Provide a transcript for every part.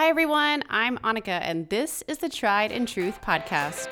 Hi, everyone. I'm Annika, and this is the Tried and Truth podcast.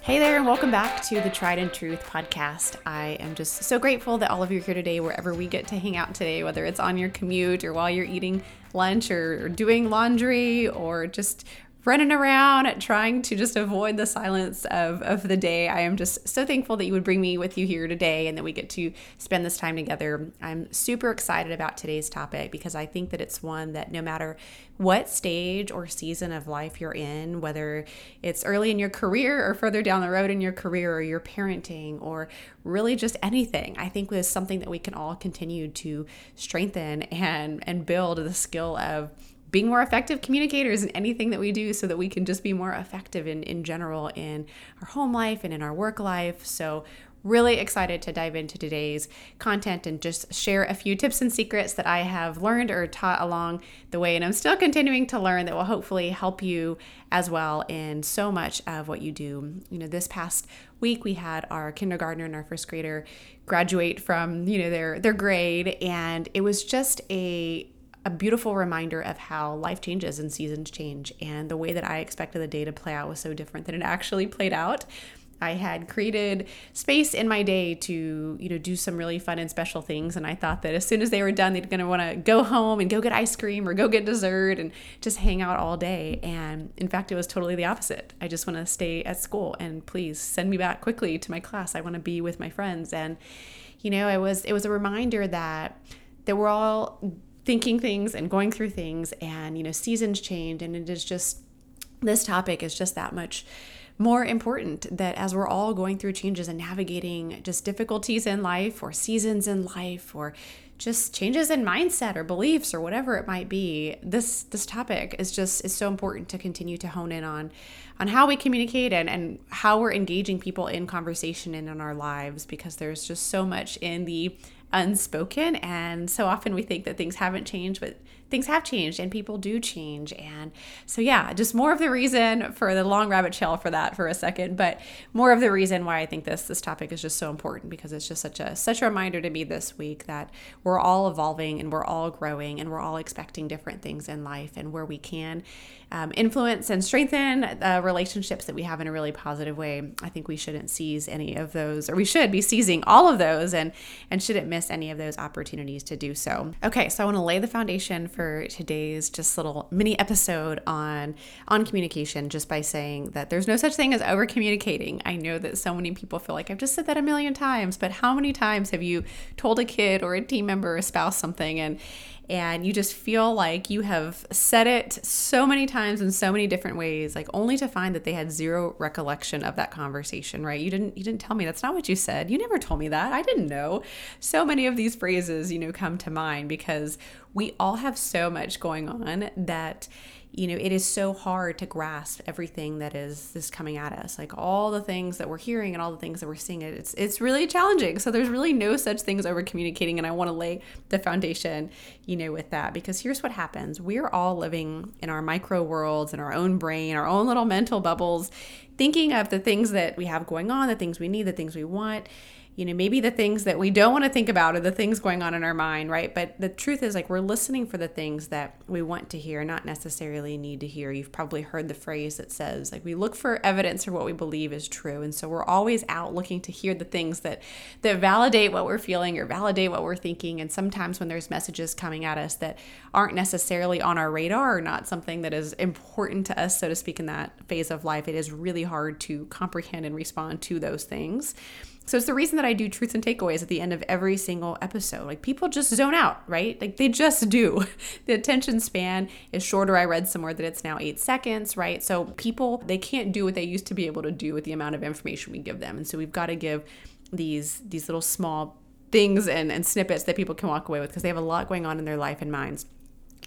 Hey there, and welcome back to the Tried and Truth podcast. I am just so grateful that all of you are here today, wherever we get to hang out today, whether it's on your commute or while you're eating lunch or doing laundry or just running around trying to just avoid the silence of, of the day. I am just so thankful that you would bring me with you here today and that we get to spend this time together. I'm super excited about today's topic because I think that it's one that no matter what stage or season of life you're in, whether it's early in your career or further down the road in your career or your parenting or really just anything, I think is something that we can all continue to strengthen and and build the skill of being more effective communicators in anything that we do so that we can just be more effective in, in general in our home life and in our work life. So, really excited to dive into today's content and just share a few tips and secrets that I have learned or taught along the way. And I'm still continuing to learn that will hopefully help you as well in so much of what you do. You know, this past week we had our kindergartner and our first grader graduate from, you know, their their grade and it was just a a beautiful reminder of how life changes and seasons change. And the way that I expected the day to play out was so different than it actually played out. I had created space in my day to, you know, do some really fun and special things. And I thought that as soon as they were done, to want to go home and go get ice cream or go get dessert and just hang out all day. And in fact, it was totally the opposite. I just want to stay at school and please send me back quickly to my class. I want to be with my friends. And, you know, it was, it was a reminder that, that we're all thinking things and going through things and you know seasons change and it is just this topic is just that much more important that as we're all going through changes and navigating just difficulties in life or seasons in life or just changes in mindset or beliefs or whatever it might be this this topic is just is so important to continue to hone in on on how we communicate and, and how we're engaging people in conversation and in our lives because there's just so much in the unspoken. And so often we think that things haven't changed, but things have changed and people do change. And so, yeah, just more of the reason for the long rabbit trail for that for a second, but more of the reason why I think this this topic is just so important because it's just such a such a reminder to me this week that we're all evolving and we're all growing and we're all expecting different things in life and where we can um, influence and strengthen uh, relationships that we have in a really positive way. I think we shouldn't seize any of those, or we should be seizing all of those, and and shouldn't miss any of those opportunities to do so. Okay, so I want to lay the foundation for today's just little mini episode on on communication, just by saying that there's no such thing as over communicating. I know that so many people feel like I've just said that a million times, but how many times have you told a kid or a team member or a spouse something and and you just feel like you have said it so many times in so many different ways like only to find that they had zero recollection of that conversation right? You didn't you didn't tell me. That's not what you said. You never told me that. I didn't know. So many of these phrases you know come to mind because we all have so much going on that you know, it is so hard to grasp everything that is is coming at us. Like all the things that we're hearing and all the things that we're seeing, it's it's really challenging. So there's really no such thing as over communicating, and I want to lay the foundation, you know, with that because here's what happens: we're all living in our micro worlds, in our own brain, our own little mental bubbles, thinking of the things that we have going on, the things we need, the things we want you know, maybe the things that we don't want to think about are the things going on in our mind, right? But the truth is, like, we're listening for the things that we want to hear, not necessarily need to hear. You've probably heard the phrase that says, like, we look for evidence for what we believe is true. And so we're always out looking to hear the things that, that validate what we're feeling or validate what we're thinking. And sometimes when there's messages coming at us that aren't necessarily on our radar or not something that is important to us, so to speak, in that phase of life, it is really hard to comprehend and respond to those things. So it's the reason that I do truths and takeaways at the end of every single episode. Like people just zone out, right? Like they just do. the attention span is shorter. I read somewhere that it's now eight seconds, right? So people, they can't do what they used to be able to do with the amount of information we give them. And so we've got to give these these little small things and, and snippets that people can walk away with because they have a lot going on in their life and minds.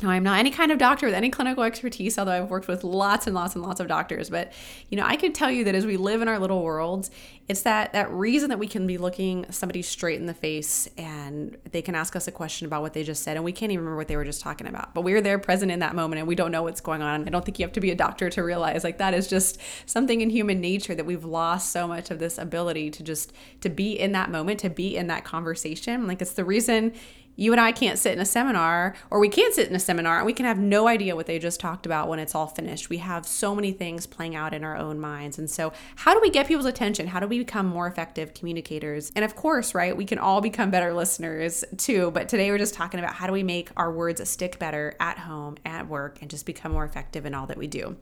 Now, I'm not any kind of doctor with any clinical expertise, although I've worked with lots and lots and lots of doctors. But you know, I can tell you that as we live in our little worlds, it's that that reason that we can be looking somebody straight in the face and they can ask us a question about what they just said, and we can't even remember what they were just talking about. But we're there, present in that moment, and we don't know what's going on. I don't think you have to be a doctor to realize like that is just something in human nature that we've lost so much of this ability to just to be in that moment, to be in that conversation. Like it's the reason you and I can't sit in a seminar, or we can't sit in a seminar and we can have no idea what they just talked about when it's all finished. We have so many things playing out in our own minds. And so, how do we get people's attention? How do we become more effective communicators? And of course, right, we can all become better listeners too. But today we're just talking about how do we make our words stick better at home, at work, and just become more effective in all that we do.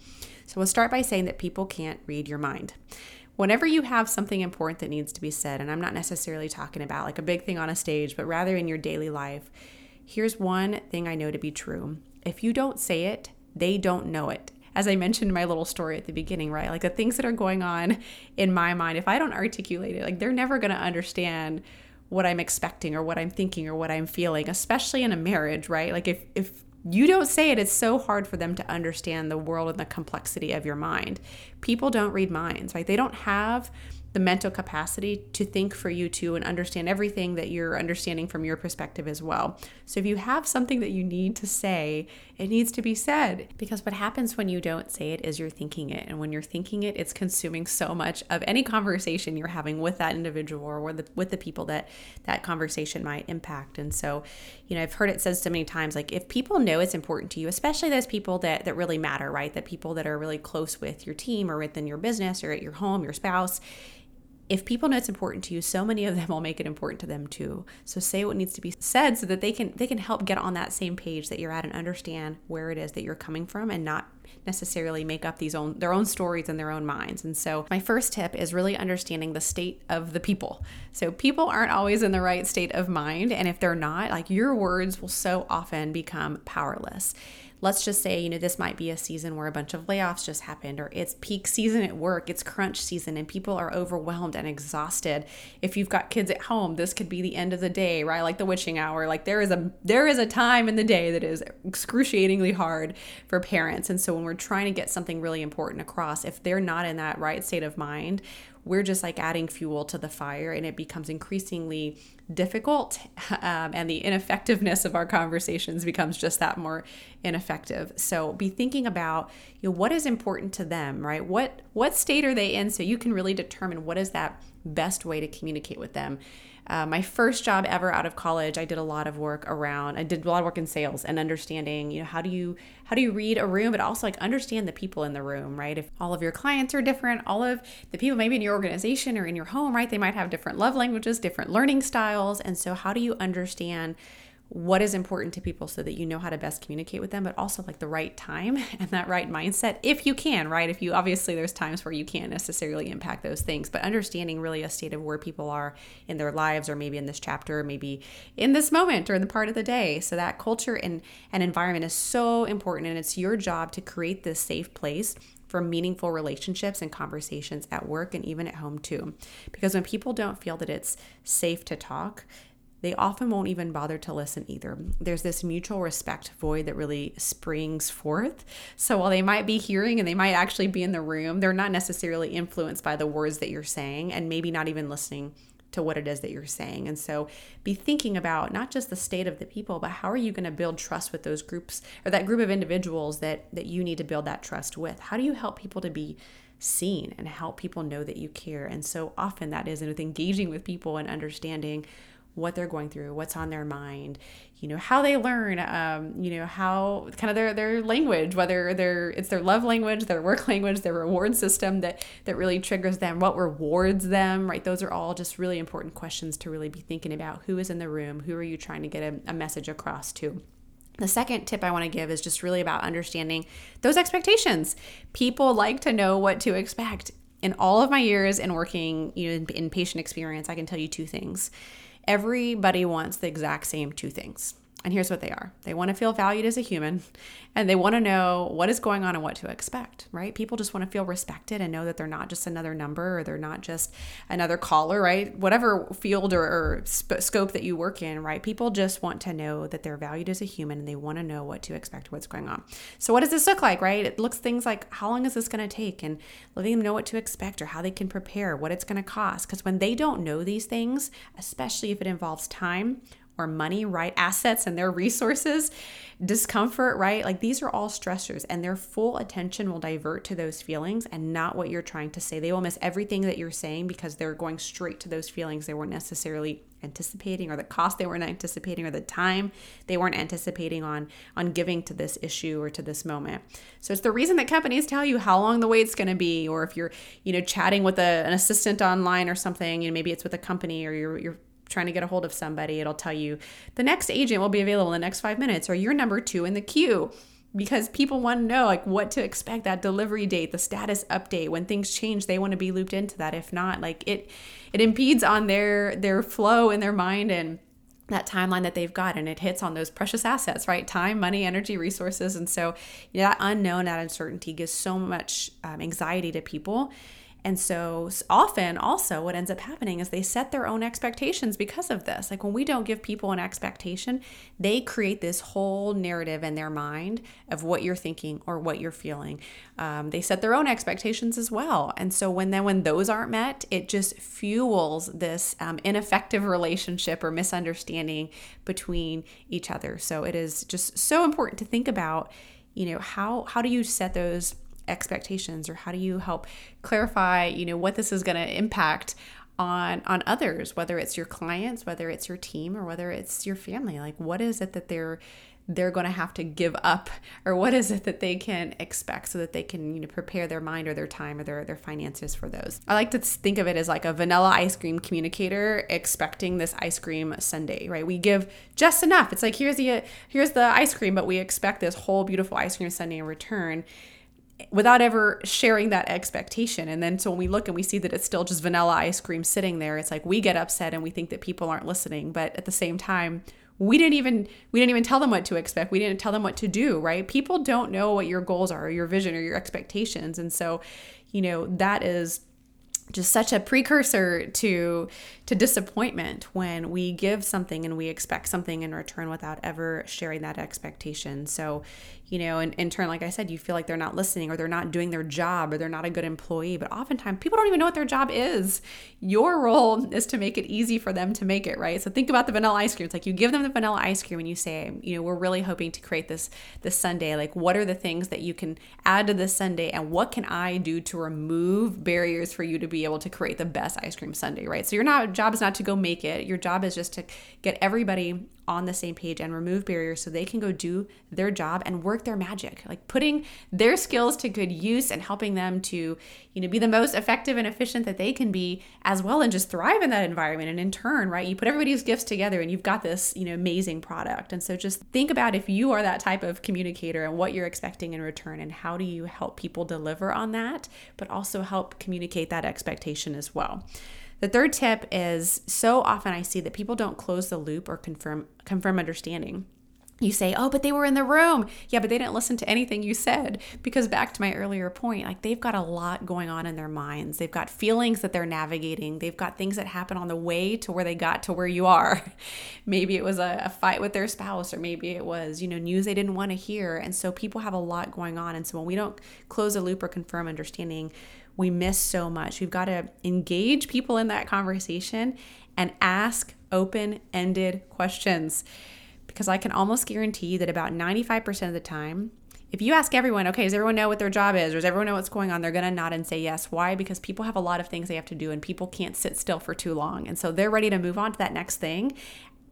So, we'll start by saying that people can't read your mind whenever you have something important that needs to be said, and I'm not necessarily talking about like a big thing on a stage, but rather in your daily life, here's one thing I know to be true. If you don't say it, they don't know it. As I mentioned in my little story at the beginning, right? Like the things that are going on in my mind, if I don't articulate it, like they're never going to understand what I'm expecting or what I'm thinking or what I'm feeling, especially in a marriage, right? Like if if you don't say it, it's so hard for them to understand the world and the complexity of your mind. People don't read minds, right? They don't have the mental capacity to think for you too and understand everything that you're understanding from your perspective as well. So if you have something that you need to say, it needs to be said because what happens when you don't say it is you're thinking it and when you're thinking it it's consuming so much of any conversation you're having with that individual or with the, with the people that that conversation might impact. And so, you know, I've heard it said so many times like if people know it's important to you, especially those people that that really matter, right? The people that are really close with your team or within your business or at your home, your spouse, if people know it's important to you so many of them will make it important to them too. So say what needs to be said so that they can they can help get on that same page that you're at and understand where it is that you're coming from and not necessarily make up these own their own stories in their own minds and so my first tip is really understanding the state of the people so people aren't always in the right state of mind and if they're not like your words will so often become powerless let's just say, you know, this might be a season where a bunch of layoffs just happened, or it's peak season at work, it's crunch season, and people are overwhelmed and exhausted. If you've got kids at home, this could be the end of the day, right? Like the witching hour. Like there is a there is a time in the day that is excruciatingly hard for parents. And so when we're trying to get something really important across, if they're not in that right state of mind, we're just like adding fuel to the fire and it becomes increasingly difficult um, and the ineffectiveness of our conversations becomes just that more ineffective. So be thinking about you know what is important to them right? What what state are they in? So you can really determine what is that best way to communicate with them uh, my first job ever out of college, I did a lot of work around. I did a lot of work in sales and understanding, you know, how do you how do you read a room, but also like understand the people in the room, right? If all of your clients are different, all of the people maybe in your organization or in your home, right? They might have different love languages, different learning styles, and so how do you understand? What is important to people so that you know how to best communicate with them, but also like the right time and that right mindset if you can, right? If you obviously there's times where you can't necessarily impact those things, but understanding really a state of where people are in their lives or maybe in this chapter, or maybe in this moment or in the part of the day. So that culture and, and environment is so important and it's your job to create this safe place for meaningful relationships and conversations at work and even at home too. Because when people don't feel that it's safe to talk, they often won't even bother to listen either. There's this mutual respect void that really springs forth. So while they might be hearing and they might actually be in the room, they're not necessarily influenced by the words that you're saying and maybe not even listening to what it is that you're saying. And so be thinking about not just the state of the people, but how are you going to build trust with those groups or that group of individuals that that you need to build that trust with? How do you help people to be seen and help people know that you care? And so often that is with engaging with people and understanding what they're going through, what's on their mind, you know, how they learn, um, you know, how kind of their their language, whether they're it's their love language, their work language, their reward system that that really triggers them, what rewards them, right? Those are all just really important questions to really be thinking about. Who is in the room? Who are you trying to get a, a message across to? The second tip I want to give is just really about understanding those expectations. People like to know what to expect. In all of my years in working, you know, in, in patient experience, I can tell you two things Everybody wants the exact same two things. And here's what they are they want to feel valued as a human, and they want to know what is going on and what to expect, right? People just want to feel respected and know that they're not just another number or they're not just another caller, right? Whatever field or, or sp- scope that you work in, right? People just want to know that they're valued as a human and they want to know what to expect, what's going on. So, what does this look like, right? It looks things like how long is this going to take and letting them know what to expect or how they can prepare, what it's going to cost. Because when they don't know these things, especially if it involves time, or money, right? Assets and their resources, discomfort, right? Like these are all stressors and their full attention will divert to those feelings and not what you're trying to say. They will miss everything that you're saying because they're going straight to those feelings they weren't necessarily anticipating or the cost they weren't anticipating or the time they weren't anticipating on on giving to this issue or to this moment. So it's the reason that companies tell you how long the wait's going to be or if you're, you know, chatting with a, an assistant online or something, you know, maybe it's with a company or you're you're trying to get a hold of somebody, it'll tell you the next agent will be available in the next five minutes, or you're number two in the queue. Because people want to know like what to expect that delivery date the status update when things change they want to be looped into that. If not like it it impedes on their their flow in their mind and that timeline that they've got and it hits on those precious assets right? Time money energy resources and so that unknown that uncertainty gives so much um, anxiety to people and so often, also, what ends up happening is they set their own expectations because of this. Like when we don't give people an expectation, they create this whole narrative in their mind of what you're thinking or what you're feeling. Um, they set their own expectations as well. And so when then when those aren't met, it just fuels this um, ineffective relationship or misunderstanding between each other. So it is just so important to think about. You know how how do you set those expectations or how do you help clarify you know what this is going to impact on on others whether it's your clients whether it's your team or whether it's your family? Like what is it that they're they're going to have to give up or what is it that they can expect so that they can you know prepare their mind or their time or their, their finances for those? I like to think of it as like a vanilla ice cream communicator expecting this ice cream sundae right? We give just enough. It's like here's the here's the ice cream but we expect this whole beautiful ice cream sundae in return without ever sharing that expectation. And then so when we look and we see that it's still just vanilla ice cream sitting there, it's like we get upset and we think that people aren't listening. But at the same time, we didn't even we didn't even tell them what to expect. We didn't tell them what to do, right? People don't know what your goals are or your vision or your expectations. And so, you know, that is just such a precursor to to disappointment when we give something and we expect something in return without ever sharing that expectation. So, you know, in, in turn, like I said, you feel like they're not listening or they're not doing their job or they're not a good employee. But oftentimes people don't even know what their job is. Your role is to make it easy for them to make it, right? So think about the vanilla ice cream. It's like you give them the vanilla ice cream and you say, you know, we're really hoping to create this this sundae Like what are the things that you can add to this sundae and what can I do to remove barriers for you to be able to create the best ice cream sundae, right? So your job is not to go make it. Your job is just to get everybody on the same page and remove barriers so they can go do their job and work their magic. Like putting their skills to good use and helping them to you know be the most effective and efficient that they can be as well and just thrive in that environment. And in turn right you put everybody's gifts together and you've got this you know amazing product. And so just think about if you are that type of communicator and what you're expecting in return and how do you help people deliver on that but also help communicate that expectation as well the third tip is so often I see that people don't close the loop or confirm confirm understanding. You say, "Oh, but they were in the room." Yeah, but they didn't listen to anything you said because back to my earlier point, like they've got a lot going on in their minds. They've got feelings that they're navigating. They've got things that happen on the way to where they got to where you are. maybe it was a, a fight with their spouse or maybe it was, you know, news they didn't want to hear. And so people have a lot going on. And so when we don't close a loop or confirm understanding, we miss so much. We've got to engage people in that conversation and ask open ended questions because I can almost guarantee that about 95% of the time, if you ask everyone, okay, does everyone know what their job is? Or does everyone know what's going on? They're going to nod and say yes. Why? Because people have a lot of things they have to do and people can't sit still for too long. And so they're ready to move on to that next thing.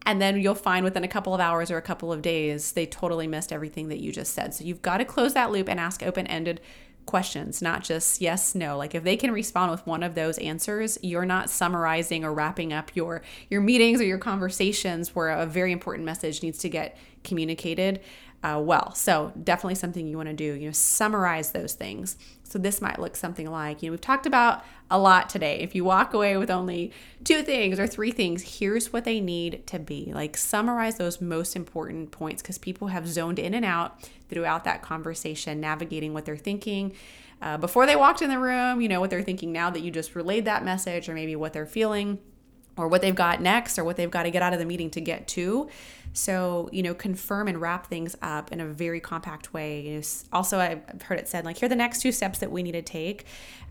And then you'll find within a couple of hours or a couple of days, they totally missed everything that you just said. So you've got to close that loop and ask open ended questions, not just yes, no. Like if they can respond with one of those answers, you're not summarizing or wrapping up your your meetings or your conversations where a very important message needs to get communicated uh, well. So definitely something you want to do. You know, summarize those things. So this might look something like, you know, we've talked about a lot today. If you walk away with only two things or three things, here's what they need to be. Like summarize those most important points because people have zoned in and out throughout that conversation, navigating what they're thinking. Uh, before they walked in the room, you know, what they're thinking now that you just relayed that message, or maybe what they're feeling, or what they've got next, or what they've got to get out of the meeting to get to. So, you know, confirm and wrap things up in a very compact way. Also, I've heard it said, like, here are the next two steps that we need to take.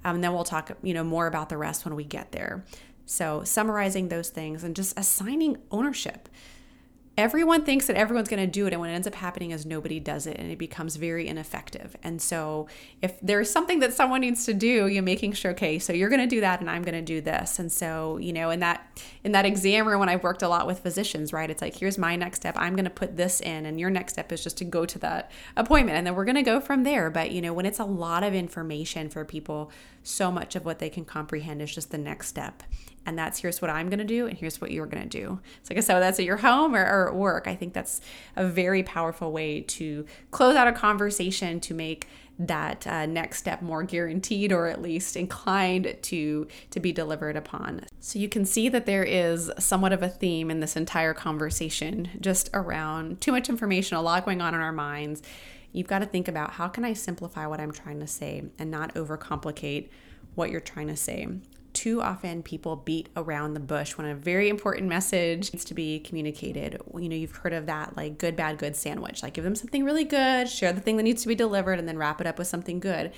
Um, and then we'll talk, you know, more about the rest when we get there. So, summarizing those things and just assigning ownership. Everyone thinks that everyone's going to do it and what ends up happening is nobody does it and it becomes very ineffective. And so if there's something that someone needs to do you're making sure okay so you're going to do that and i'm going to do this. And so you know in that in that exam room when i've worked a lot with physicians right it's like here's my next step i'm going to put this in and your next step is just to go to that appointment and then we're going to go from there. But you know when it's a lot of information for people so much of what they can comprehend is just the next step and that's here's what I'm going to do and here's what you're going to do. So like I said, that's at your home or, or at work. I think that's a very powerful way to close out a conversation to make that uh, next step more guaranteed or at least inclined to to be delivered upon so you can see that there is somewhat of a theme in this entire conversation just around too much information a lot going on in our minds you've got to think about how can i simplify what i'm trying to say and not overcomplicate what you're trying to say too often people beat around the bush when a very important message needs to be communicated. You know, you've heard of that like good, bad, good sandwich. Like give them something really good, share the thing that needs to be delivered, and then wrap it up with something good.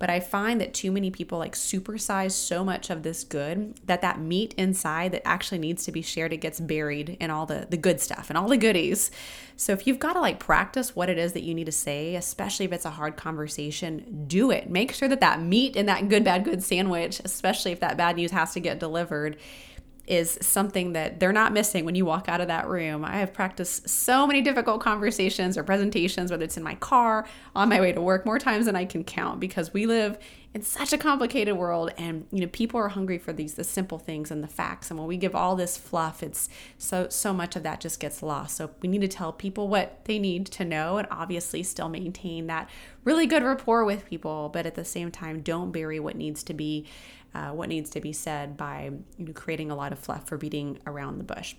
But I find that too many people like supersize so much of this good that that meat inside that actually needs to be shared, it gets buried in all the, the good stuff and all the goodies. So if you've got to like practice what it is that you need to say, especially if it's a hard conversation, do it. Make sure that that meat in that good, bad, good sandwich, especially if that bad news has to get delivered, is something that they're not missing when you walk out of that room. I have practiced so many difficult conversations or presentations, whether it's in my car, on my way to work, more times than I can count because we live in such a complicated world and you know people are hungry for these the simple things and the facts and when we give all this fluff it's so so much of that just gets lost so we need to tell people what they need to know and obviously still maintain that really good rapport with people but at the same time don't bury what needs to be uh, what needs to be said by you know, creating a lot of fluff for beating around the bush.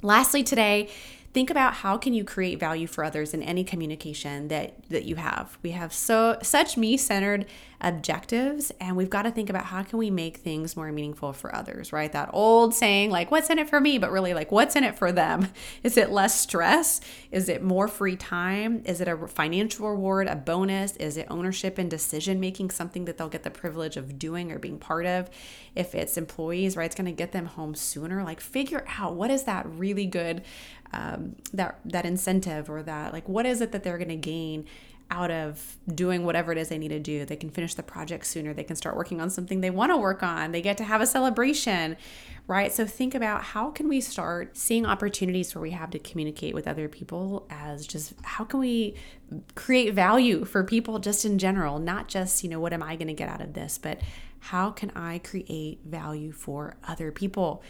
Lastly, today, think about how can you create value for others in any communication that that you have. We have so such me-centered objectives and we've got to think about how can we make things more meaningful for others right? That old saying like what's in it for me? But really like what's in it for them? Is it less stress? Is it more free time? Is it a financial reward a bonus? Is it ownership and decision making something that they'll get the privilege of doing or being part of? If it's employees right it's going to get them home sooner. Like figure out what is that really good um, that that incentive or that like what is it that they're going to gain out of doing whatever it is they need to do. They can finish the project sooner. They can start working on something they want to work on. They get to have a celebration, right? So think about how can we start seeing opportunities where we have to communicate with other people as just how can we create value for people just in general, not just, you know, what am I going to get out of this, but how can I create value for other people?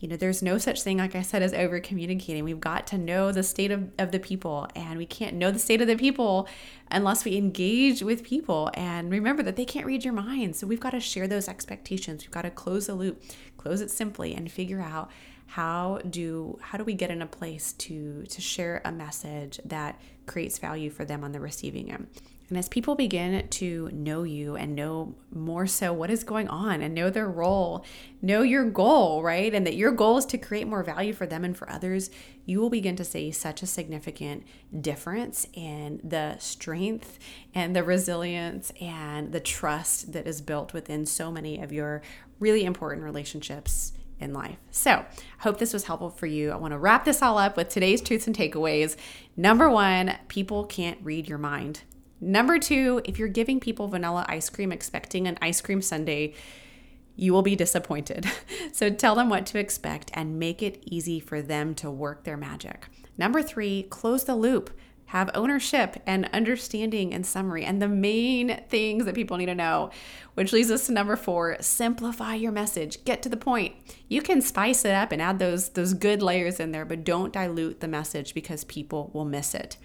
You know, there's no such thing, like I said, as over communicating. We've got to know the state of, of the people, and we can't know the state of the people unless we engage with people and remember that they can't read your mind. So we've got to share those expectations. We've got to close the loop, close it simply, and figure out how do how do we get in a place to to share a message that creates value for them on the receiving end and as people begin to know you and know more so what is going on and know their role, know your goal, right? And that your goal is to create more value for them and for others, you will begin to see such a significant difference in the strength and the resilience and the trust that is built within so many of your really important relationships in life. So, I hope this was helpful for you. I want to wrap this all up with today's truths and takeaways. Number one, people can't read your mind. Number two, if you're giving people vanilla ice cream expecting an ice cream sundae, you will be disappointed. so tell them what to expect and make it easy for them to work their magic. Number three, close the loop. Have ownership and understanding and summary, and the main things that people need to know, which leads us to number four simplify your message. Get to the point. You can spice it up and add those, those good layers in there, but don't dilute the message because people will miss it.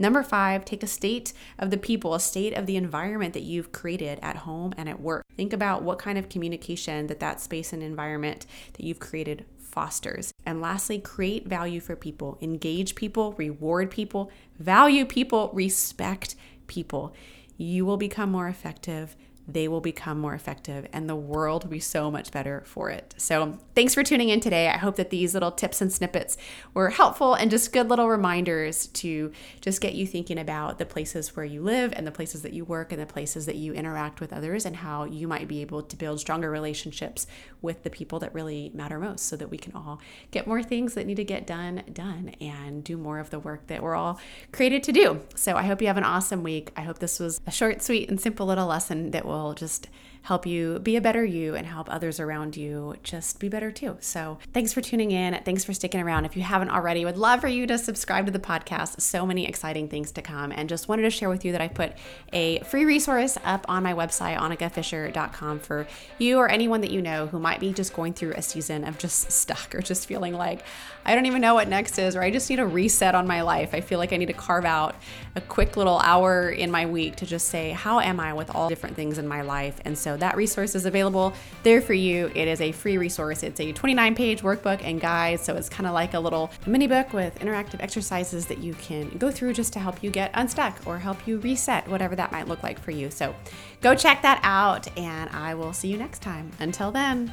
Number five, take a state of the people, a state of the environment that you've created at home and at work. Think about what kind of communication that that space and environment that you've created fosters. And lastly, create value for people, engage people, reward people, value people, respect people. You will become more effective they will become more effective and the world will be so much better for it. So, thanks for tuning in today. I hope that these little tips and snippets were helpful and just good little reminders to just get you thinking about the places where you live and the places that you work and the places that you interact with others and how you might be able to build stronger relationships with the people that really matter most so that we can all get more things that need to get done done and do more of the work that we're all created to do. So, I hope you have an awesome week. I hope this was a short, sweet, and simple little lesson that will will just help you be a better you and help others around you just be better too. So, thanks for tuning in. Thanks for sticking around. If you haven't already, would love for you to subscribe to the podcast. So many exciting things to come. And just wanted to share with you that I put a free resource up on my website, annikafisher.com, for you or anyone that you know who might be just going through a season of just stuck or just feeling like I don't even know what next is, or I just need a reset on my life. I feel like I need to carve out a quick little hour in my week to just say, how am I with all different things in my life? And so that resource is available there for you. It is a free resource. It's a 29 page workbook and guide. So it's kind of like a little mini book with interactive exercises that you can go through just to help you get unstuck or help you reset, whatever that might look like for you. So go check that out, and I will see you next time. Until then,